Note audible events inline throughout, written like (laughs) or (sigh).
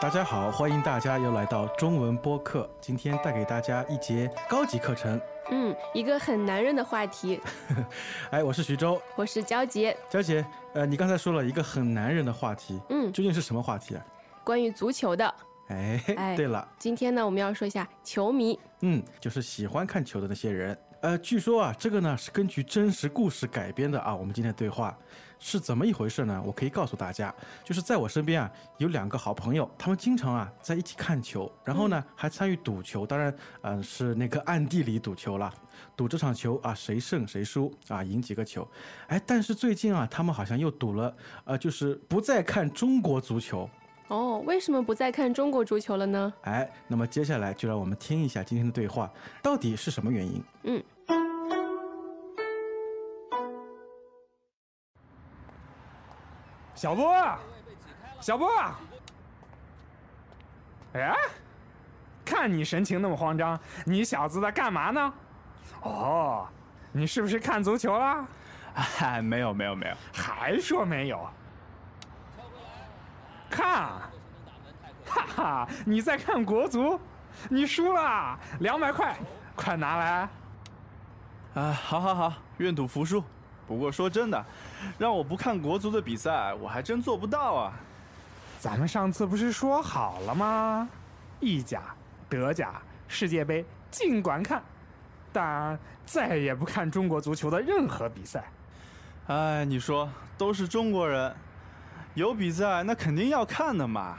大家好，欢迎大家又来到中文播客。今天带给大家一节高级课程。嗯，一个很男人的话题。(laughs) 哎，我是徐州，我是焦杰，焦杰。呃，你刚才说了一个很男人的话题，嗯究竟是什么话题啊？关于足球的。哎，(laughs) 哎对了，今天呢，我们要说一下球迷。嗯，就是喜欢看球的那些人。呃，据说啊，这个呢是根据真实故事改编的啊。我们今天的对话是怎么一回事呢？我可以告诉大家，就是在我身边啊有两个好朋友，他们经常啊在一起看球，然后呢还参与赌球，当然，嗯、是那个暗地里赌球啦，赌这场球啊谁胜谁输啊，赢几个球。哎，但是最近啊，他们好像又赌了，呃，就是不再看中国足球。哦，为什么不再看中国足球了呢？哎，那么接下来就让我们听一下今天的对话，到底是什么原因？嗯，小波，小波，哎，看你神情那么慌张，你小子在干嘛呢？哦，你是不是看足球了？哎，没有没有没有，还说没有？看，哈哈，你在看国足，你输了，两百块，快拿来。啊，好好好，愿赌服输。不过说真的，让我不看国足的比赛，我还真做不到啊。咱们上次不是说好了吗？意甲、德甲、世界杯尽管看，但再也不看中国足球的任何比赛。哎，你说都是中国人，有比赛那肯定要看的嘛。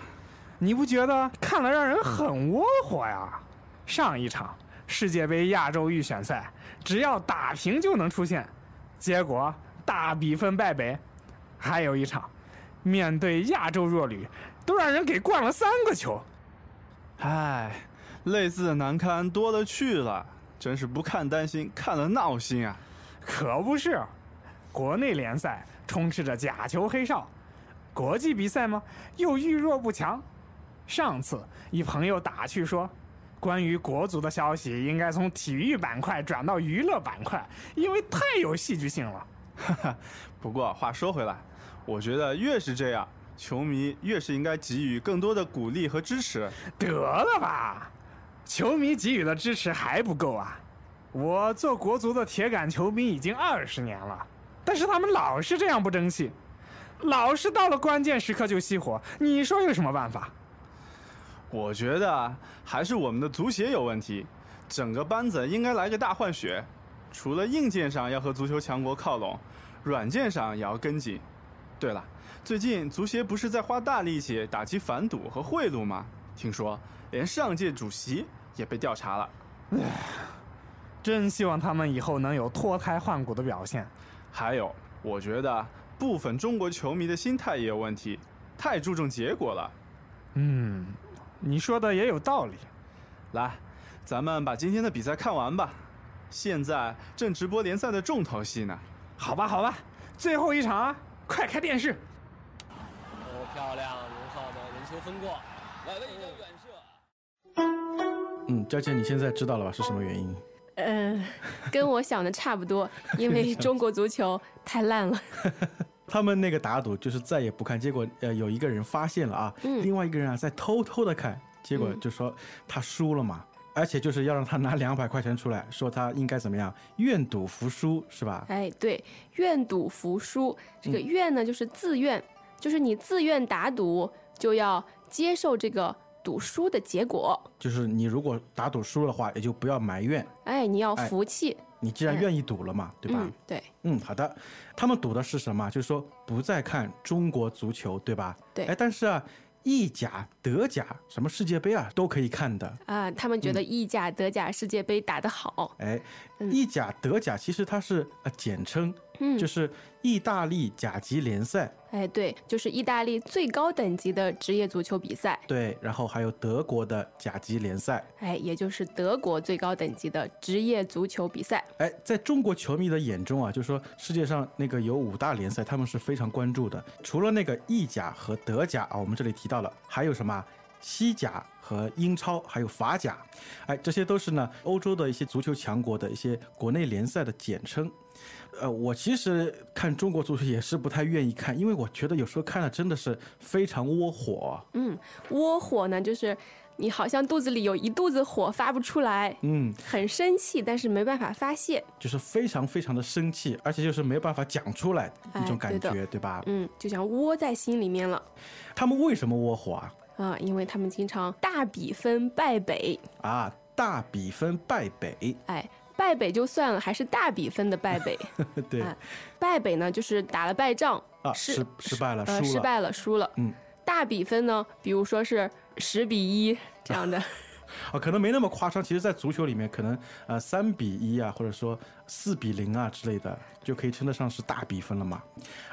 你不觉得看了让人很窝火呀？上一场世界杯亚洲预选赛，只要打平就能出线，结果大比分败北。还有一场，面对亚洲弱旅，都让人给灌了三个球。唉，类似的难堪多了去了，真是不看担心，看了闹心啊。可不是，国内联赛充斥着假球黑哨，国际比赛吗又遇弱不强。上次一朋友打趣说，关于国足的消息应该从体育板块转到娱乐板块，因为太有戏剧性了。(laughs) 不过话说回来，我觉得越是这样，球迷越是应该给予更多的鼓励和支持。得了吧，球迷给予的支持还不够啊！我做国足的铁杆球迷已经二十年了，但是他们老是这样不争气，老是到了关键时刻就熄火。你说有什么办法？我觉得啊还是我们的足协有问题，整个班子应该来个大换血。除了硬件上要和足球强国靠拢，软件上也要跟紧。对了，最近足协不是在花大力气打击反赌和贿赂吗？听说连上届主席也被调查了。唉真希望他们以后能有脱胎换骨的表现。还有，我觉得部分中国球迷的心态也有问题，太注重结果了。嗯，你说的也有道理。来，咱们把今天的比赛看完吧。现在正直播联赛的重头戏呢。好吧，好吧，最后一场啊，快开电视。哦，漂亮，荣浩的人球分过，外围一个远射。嗯，佳倩，你现在知道了吧？是什么原因？嗯、跟我想的差不多，(laughs) 因为中国足球太烂了。(laughs) 他们那个打赌就是再也不看，结果呃有一个人发现了啊，嗯另外一个人啊在偷偷的看，结果嗯就说他输了嘛，而且就是要让他拿两百块钱出来，说他应该怎么样，愿赌服输是吧？哎，对，愿赌服输，这嗯个愿呢就是自愿，就是你自愿打赌，就要接受这个赌输的结果。就是你如果打赌输的话，也就不要埋怨，哎，你要哎服气，你既然嗯愿意赌了嘛，对吧？嗯，对嗯，好的。他们赌的是什么？就是说不再看中国足球，对吧？对哎，但是啊，意甲、德甲、什么世界杯啊，都可以看的。啊，他们觉得意甲、德甲世界杯打得好，哎，嗯意甲、德甲其实它是呃简称，嗯，就是意大利甲级联赛。哎，对，就是意大利最高等级的职业足球比赛，对，然后还有德国的甲级联赛。哎，也就是德国最高等级的职业足球比赛。哎，在中国球迷的眼中啊，就是说世界上那个有五大联赛，他们是非常关注的。除了那个意甲和德甲啊，我们这里提到了，还有什么啊西甲和英超，还有法甲，哎，这些都是呢欧洲的一些足球强国的一些国内联赛的简称。呃，我其实看中国足球也是不太愿意看，因为我觉得有时候看了真的是非常窝火。嗯，窝火呢，就是你好像肚子里有一肚子火发不出来，嗯，很生气，但是没办法发泄。就是非常非常的生气，而且就是没有办法讲出来一种哎对感觉，对吧？嗯，就像窝在心里面了他们为什么窝火啊？啊，因为他们经常大比分败北，啊，大比分败北，哎，败北就算了，还是大比分的败北。对哎败北呢，就是打了败仗，啊，失失败了，呃，输了，失败了，输了。嗯，大比分呢，比如说是十比一这样的。啊，(laughs) 可能没那么夸张。其实，在足球里面，可能呃三比一啊，或者说四比零啊之类的，就可以称得上是大比分了嘛。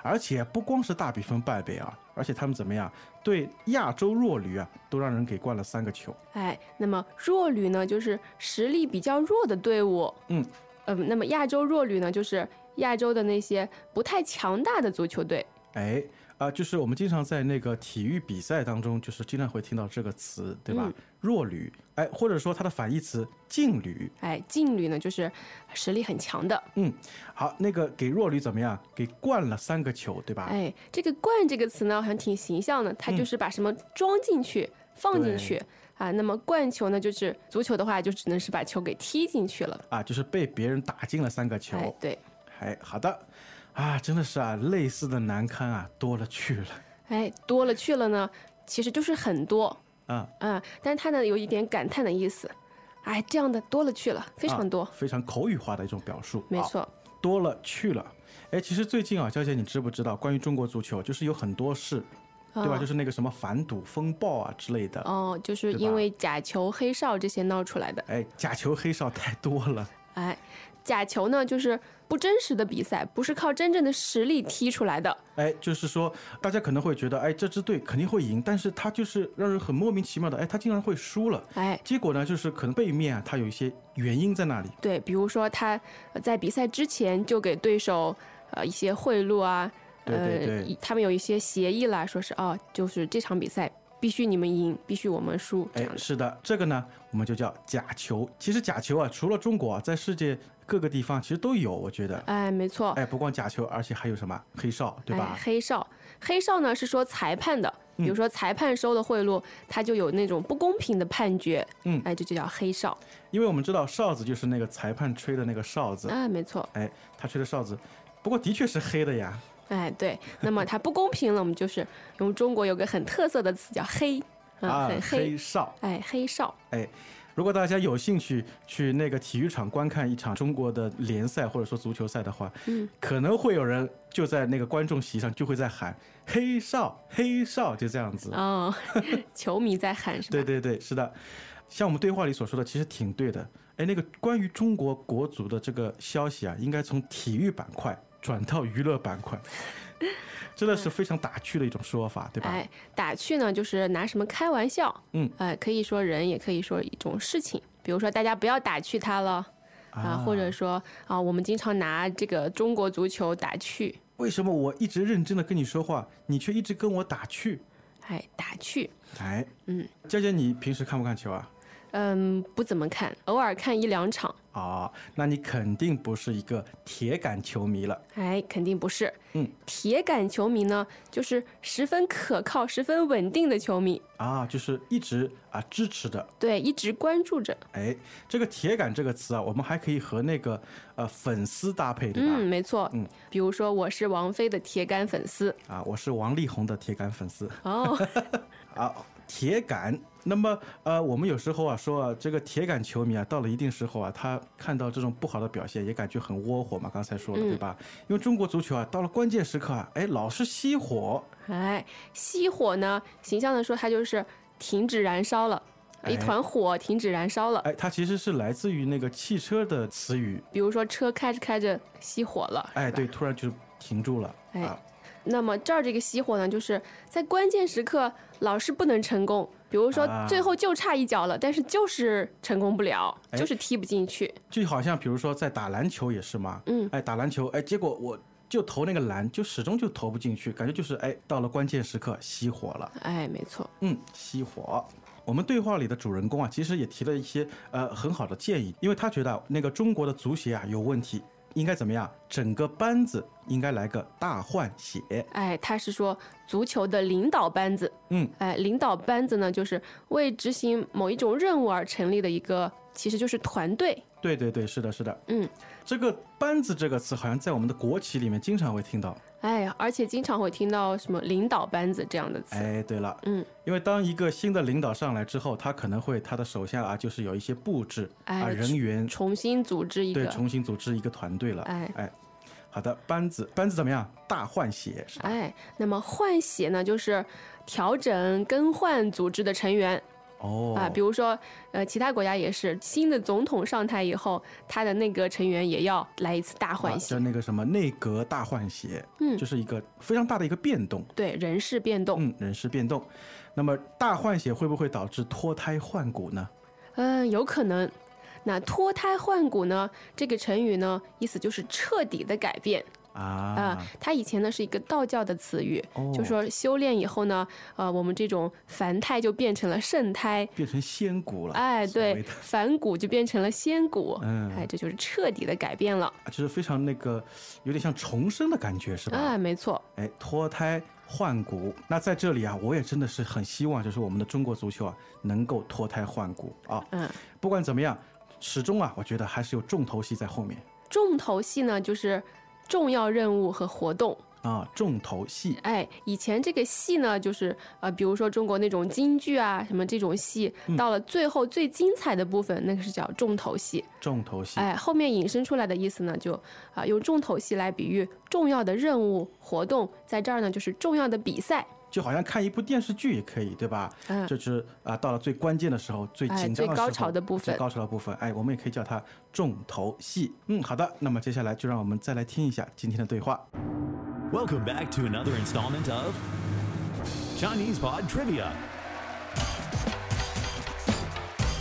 而且不光是大比分败北啊，而且他们怎么样，对亚洲弱旅啊，都让人给灌了三个球。哎，那么弱旅呢，就是实力比较弱的队伍。嗯，呃，那么亚洲弱旅呢，就是亚洲的那些不太强大的足球队。哎，啊、就是我们经常在那个体育比赛当中，就是经常会听到这个词，对吧？嗯弱旅，哎，或者说它的反义词劲旅。哎，劲旅呢，就是实力很强的。嗯，好，那个给弱旅怎么样？给灌了三个球，对吧？哎，这个“灌”这个词呢，好像挺形象的，它就是把什么装进去、放进去啊。那么灌球呢，就是足球的话，就只能是把球给踢进去了。啊，就是被别人打进了三个球。哎，对，哎，好的，啊，真的是啊，类似的难堪啊，多了去了。哎，多了去了呢，其实就是很多。啊，嗯，但是他呢有一点感叹的意思，哎，这样的多了去了，非常多，啊非常口语化的一种表述。啊没错，多了去了。哎，其实最近啊，娇姐，你知不知道关于中国足球，就是有很多事，对吧？啊就是那个什么反赌风暴啊之类的。哦，就是因为假球、黑哨这些闹出来的。哎，假球黑哨太多了。哎，假球呢就是不真实的比赛，不是靠真正的实力踢出来的。哎，就是说，大家可能会觉得，哎，这支队肯定会赢，但是他就是让人很莫名其妙的，哎，他竟然会输了。哎，结果呢，就是可能背面啊，他有一些原因在那里。对，比如说他呃在比赛之前就给对手呃一些贿赂啊，对对呃他们有一些协议啦，说是哦，就是这场比赛必须你们赢，必须我们输这哎。是的，这个呢，我们就叫假球。其实假球啊，除了中国啊，在世界各个地方其实都有，我觉得。哎，没错。哎，不光假球，而且还有什么黑哨，对吧哎？？黑哨，黑哨呢是说裁判的，比嗯如说裁判收的贿赂，他就有那种不公平的判决，嗯哎，这就叫黑哨。因为我们知道哨子就是那个裁判吹的那个哨子，哎，没错，哎，他吹的哨子，不过的确是黑的呀。哎，对。那么它不公平了，我们就是用中国有个很特色的词叫黑，嗯，啊很，黑哨。哎，黑哨。哎，如果大家有兴趣去那个体育场观看一场中国的联赛或者说足球赛的话，嗯，可能会有人就在那个观众席上就会在喊黑哨，黑哨，就这样子。哦，(laughs) 球迷在喊是吧？对对对，是的，像我们对话里所说的，其实挺对的。哎，那个关于中国国足的这个消息啊，应该从体育板块转到娱乐板块，(laughs) 真的是非常打趣的一种说法，对吧？哎，打趣呢，就是拿什么开玩笑，嗯，哎，可以说人，也可以说一种事情，比如说大家不要打趣他了。啊，或者说啊，我们经常拿这个中国足球打趣，为什么我一直认真的跟你说话，你却一直跟我打趣？哎，打趣，哎，嗯，佳佳，你平时看不看球啊？嗯，不怎么看，偶尔看一两场，啊、那你肯定不是一个铁杆球迷了。哎，肯定不是。嗯，铁杆球迷呢，就是十分可靠、十分稳定的球迷，啊，就是一直啊支持着。对，一直关注着。哎，这个“铁杆”这个词啊，我们还可以和那个呃粉丝搭配，对吧？嗯，没错。嗯，比如说我是王菲的铁杆粉丝。啊，我是王力宏的铁杆粉丝哦，(laughs) 啊，铁杆。那么呃，我们有时候啊说啊，这个铁杆球迷啊，到了一定时候啊，他看到这种不好的表现，也感觉很窝火嘛。刚才说了，对吧？因为中国足球啊，到了关键时刻啊，哎，老是熄火。哎，熄火呢，形象的说，它就是停止燃烧了，一哎团火停止燃烧了。哎，它其实是来自于那个汽车的词语。比如说车开着开着熄火了，哎，对，突然就停住了。哎啊，那么这儿这个熄火呢，就是在关键时刻老是不能成功，比如说啊最后就差一脚了，但是就是成功不了，哎就是踢不进去。就好像比如说在打篮球也是嘛，嗯哎，打篮球，哎，结果我就投那个篮，就始终就投不进去，感觉就是哎，到了关键时刻熄火了，哎，没错。嗯，熄火。我们对话里的主人公啊，其实也提了一些呃很好的建议，因为他觉得那个中国的足协啊有问题，应该怎么样？整个班子应该来个大换血。哎，他是说足球的领导班子，嗯，哎，领导班子呢，就是为执行某一种任务而成立的一个，其实就是团队。对对对，是的，是的。嗯，这个“班子”这个词好像在我们的国企里面经常会听到。哎，而且经常会听到什么领导班子这样的词。哎，对了，嗯，因为当一个新的领导上来之后，他可能会他的手下啊，就是有一些布置啊哎人员，重新组织一个对，个，重新组织一个团队了。哎哎，好的，班子班子怎么样？大换血是吧？哎，那么换血呢，就是调整、更换组织的成员哦啊，比如说，呃，其他国家也是，新的总统上台以后，他的内阁成员也要来一次大换血啊叫，那个什么内阁大换血，嗯就是一个非常大的一个变动，对人事变动。嗯，人事变动。那么大换血会不会导致脱胎换骨呢？嗯，有可能。那脱胎换骨呢？这个成语呢，意思就是彻底的改变啊、啊，它以前呢是一个道教的词语，哦就说修炼以后呢，呃，我们这种凡胎就变成了圣胎，变成仙骨了。哎，对凡骨就变成了仙骨，嗯哎，这就是彻底的改变了。就是非常那个有点像重生的感觉，是吧？哎，没错，哎，脱胎换骨。那在这里啊，我也真的是很希望，就是我们的中国足球啊，能够脱胎换骨啊。嗯，不管怎么样，始终啊，我觉得还是有重头戏在后面重头戏呢就是重要任务和活动。啊，重头戏。哎，以前这个戏呢，就是呃，比如说中国那种京剧啊，什么这种戏，嗯到了最后最精彩的部分，那个是叫重头戏。重头戏。哎，后面引申出来的意思呢，就啊、用重头戏来比喻重要的任务活动，在这儿呢就是重要的比赛。就好像看一部电视剧也可以，对吧？嗯就是啊，到了最关键的时候，最哎紧张的时候，最高潮的部分最高潮的部分，哎，我们也可以叫它重头戏。嗯，好的，那么接下来就让我们再来听一下今天的对话。Welcome back to another installment of Chinese Pod Trivia.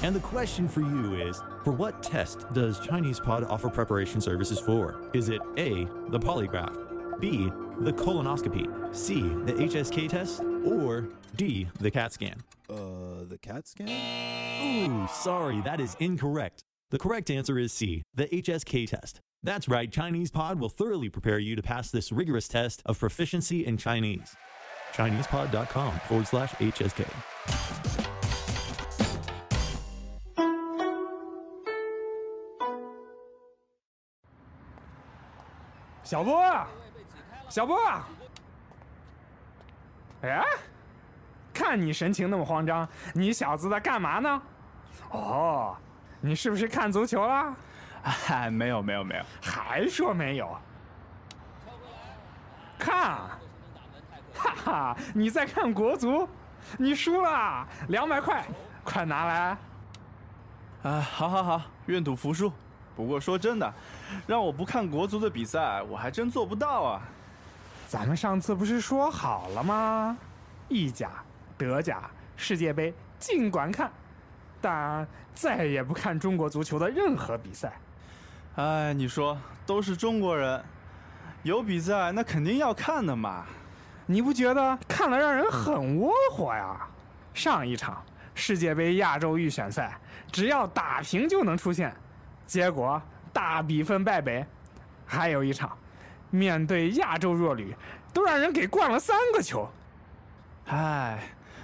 And the question for you is For what test does Chinese Pod offer preparation services for? Is it A, the polygraph, B, the colonoscopy, C, the HSK test, or D, the CAT scan? Uh, the CAT scan? Ooh, sorry, that is incorrect. The correct answer is C, the HSK test. That's right, Chinese Pod will thoroughly prepare you to pass this rigorous test of proficiency in Chinese. ChinesePod.com forward slash HSK. 小波，小波，哎，看你神情那么慌张，你小子在干嘛呢？哦，你是不是看足球啦？哎，没有没有没有，还说没有？看，哈哈，你在看国足，你输了，两百块，快拿来。啊，好好好，愿赌服输。不过说真的，让我不看国足的比赛，我还真做不到啊。咱们上次不是说好了吗？意甲、德甲、世界杯尽管看，但再也不看中国足球的任何比赛。哎，你说都是中国人，有比赛那肯定要看的嘛。你不觉得看了让人很窝火呀？上一场世界杯亚洲预选赛，只要打平就能出线，结果大比分败北。还有一场，面对亚洲弱旅，都让人给灌了三个球。唉，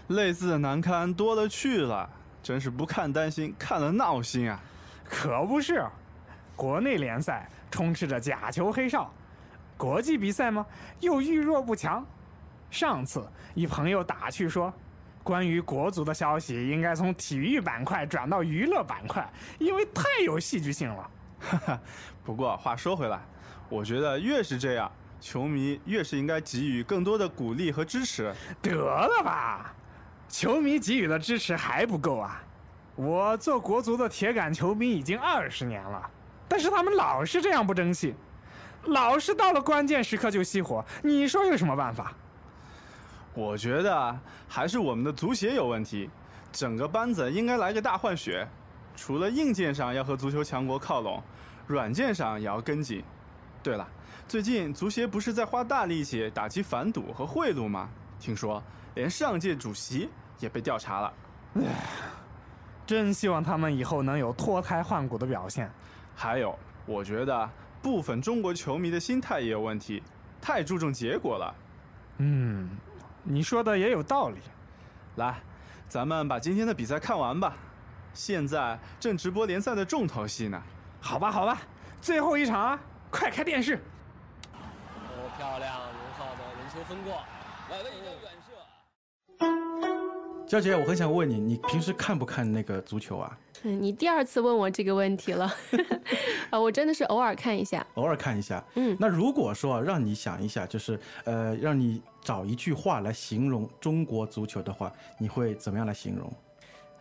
类似的难堪多了去了，真是不看担心，看了闹心啊。可不是，国内联赛充斥着假球黑哨，国际比赛嘛又遇弱不强。上次一朋友打趣说，关于国足的消息应该从体育板块转到娱乐板块，因为太有戏剧性了。哈 (laughs) 哈不过话说回来，我觉得越是这样，球迷越是应该给予更多的鼓励和支持。得了吧，球迷给予的支持还不够啊！我做国足的铁杆球迷已经二十年了，但是他们老是这样不争气，老是到了关键时刻就熄火。你说有什么办法？我觉得啊还是我们的足协有问题，整个班子应该来个大换血。除了硬件上要和足球强国靠拢，软件上也要跟紧。对了，最近足协不是在花大力气打击反赌和贿赂吗？听说连上届主席也被调查了。唉真希望他们以后能有脱胎换骨的表现。还有，我觉得部分中国球迷的心态也有问题，太注重结果了。嗯，你说的也有道理。来，咱们把今天的比赛看完吧。现在正直播联赛的重头戏呢。好吧，好吧，最后一场啊，快开电视。哦，漂亮，荣浩的人球分过，来了一个远射。娇姐，我很想问你，你平时看不看那个足球啊？嗯，你第二次问我这个问题了，(laughs) 啊，我真的是偶尔看一下。偶尔看一下。嗯那如果说让你想一下，就是呃，让你找一句话来形容中国足球的话，你会怎么样来形容？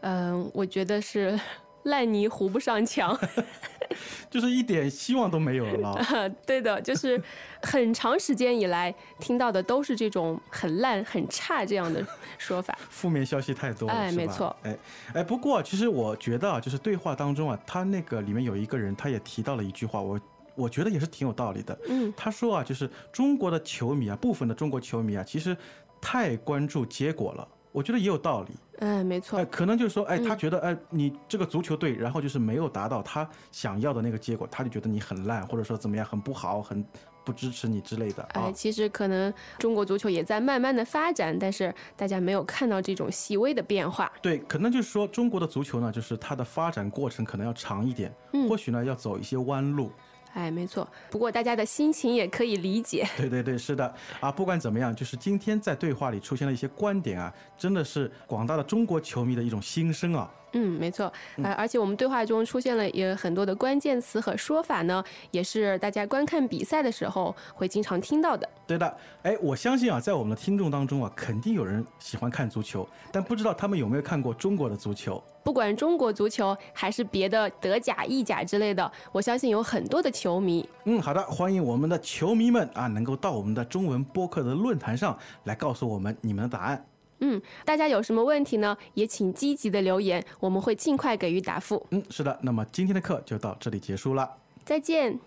嗯、我觉得是 (laughs) 烂泥糊不上墙。(laughs) (laughs) 就是一点希望都没有了。啊，(laughs) 对的，就是很长时间以来听到的都是这种很烂、很差这样的说法。(laughs) 负面消息太多了，哎没错哎哎，不过其实我觉得啊，就是对话当中啊，他那个里面有一个人，他也提到了一句话，我我觉得也是挺有道理的。嗯，他说啊，就是中国的球迷啊，部分的中国球迷啊，其实太关注结果了。我觉得也有道理，哎，没错哎，，可能就是说，哎，他嗯觉得，哎，你这个足球队，然后就是没有达到他想要的那个结果，他就觉得你很烂，或者说怎么样，很不好，很不支持你之类的啊哎，。其实可能中国足球也在慢慢的发展，但是大家没有看到这种细微的变化。对，可能就是说中国的足球呢，就是它的发展过程可能要长一点，嗯或许呢要走一些弯路。哎，没错。不过大家的心情也可以理解。对对对，是的啊，不管怎么样，就是今天在对话里出现了一些观点啊，真的是广大的中国球迷的一种心声啊。嗯，没错。呃，而且我们对话中出现了也很多的关键词和说法呢，也是大家观看比赛的时候会经常听到的。对的，哎，我相信啊，在我们的听众当中啊，肯定有人喜欢看足球，但不知道他们有没有看过中国的足球。不管中国足球还是别的德甲、意甲之类的，我相信有很多的球迷。嗯，好的，欢迎我们的球迷们啊，能够到我们的中文播客的论坛上来告诉我们你们的答案。嗯，大家有什么问题呢？也请积极的留言，我们会尽快给予答复。嗯，是的，那么今天的课就到这里结束了。再见。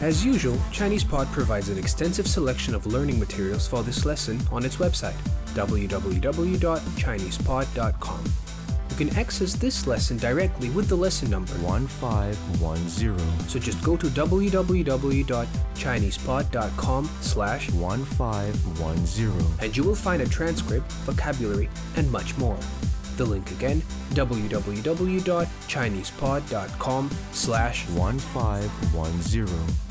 As usual, ChinesePod provides an extensive selection of learning materials for this lesson on its website, www.chinesepod.com. You can access this lesson directly with the lesson number, 1510 so just go to www.chinesepod.com slash 1510 and you will find a transcript, vocabulary, and much more. The link again, www.chinesepod.com slash 1510